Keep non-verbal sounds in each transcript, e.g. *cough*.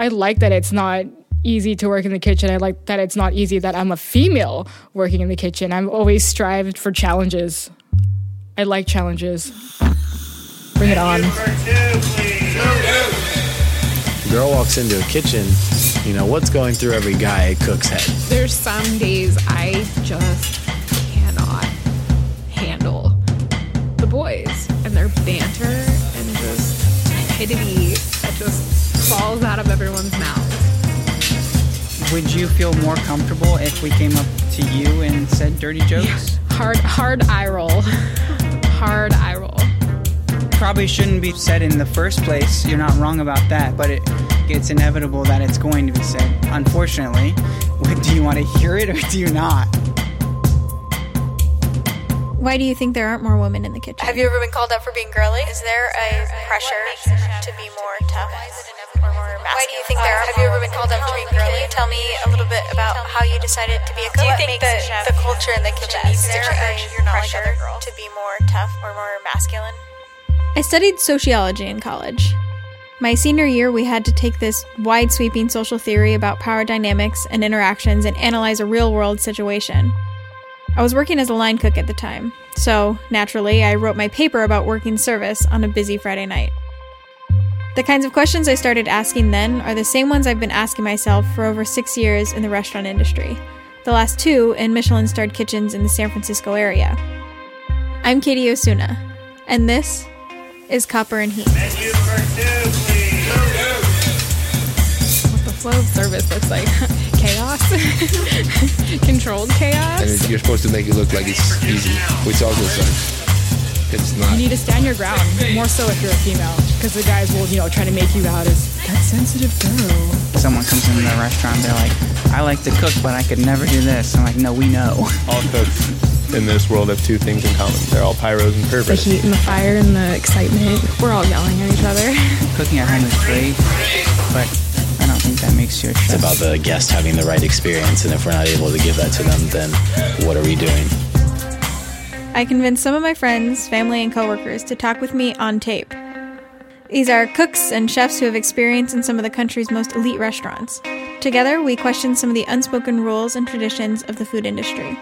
I like that it's not easy to work in the kitchen. I like that it's not easy that I'm a female working in the kitchen. I've always strived for challenges. I like challenges. Bring it on. Girl walks into a kitchen, you know, what's going through every guy cook's head? There's some days I just cannot handle the boys and their banter and just stupidity that just falls out of everyone's mouth. Would you feel more comfortable if we came up to you and said dirty jokes? Hard, hard eye roll. *laughs* hard eye roll. Probably shouldn't be said in the first place. You're not wrong about that, but it, it's inevitable that it's going to be said. Unfortunately, *laughs* do you want to hear it or do you not? Why do you think there aren't more women in the kitchen? Have you ever been called up for being girly? Is there a pressure to be more tough or more masculine? Why do you think there uh, are? Have you ever been called up for being girly? Can you tell me a little bit about how you decided to be a cook? Do you think that the culture in the kitchen needs to change? You're not like to be more tough or more masculine. I studied sociology in college. My senior year, we had to take this wide sweeping social theory about power dynamics and interactions and analyze a real world situation. I was working as a line cook at the time, so naturally, I wrote my paper about working service on a busy Friday night. The kinds of questions I started asking then are the same ones I've been asking myself for over six years in the restaurant industry, the last two in Michelin starred kitchens in the San Francisco area. I'm Katie Osuna, and this is Copper and Heat. What the flow of service looks like *laughs* chaos, *laughs* controlled chaos. And you're supposed to make it look like it's easy, which also sucks. It's not. You need to stand your ground, more so if you're a female, because the guys will, you know, try to make you out as that sensitive girl. Someone comes in the restaurant, they're like, I like to cook, but I could never do this. I'm like, no, we know. All cooks in this world have two things in common. They're all pyros and The heat and the fire and the excitement. We're all yelling at each other. Cooking at home is great, but I don't think that makes you a It's about the guest having the right experience, and if we're not able to give that to them, then what are we doing? I convinced some of my friends, family, and coworkers to talk with me on tape. These are cooks and chefs who have experience in some of the country's most elite restaurants. Together, we questioned some of the unspoken rules and traditions of the food industry.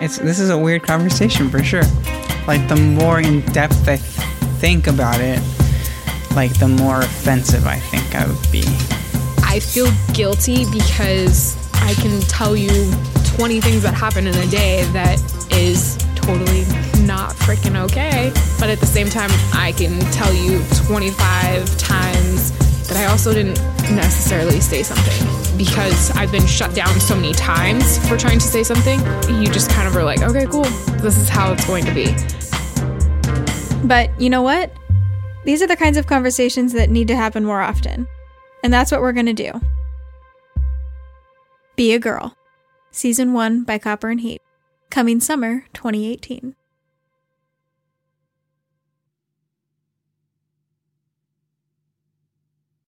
It's this is a weird conversation for sure. Like the more in depth I th- think about it, like the more offensive I think I would be. I feel guilty because I can tell you 20 things that happen in a day that is totally not freaking okay. But at the same time, I can tell you 25 times that I also didn't necessarily say something because I've been shut down so many times for trying to say something. You just kind of are like, okay, cool. This is how it's going to be. But you know what? These are the kinds of conversations that need to happen more often. And that's what we're going to do. Be a Girl, Season 1 by Copper and Heat, coming summer 2018.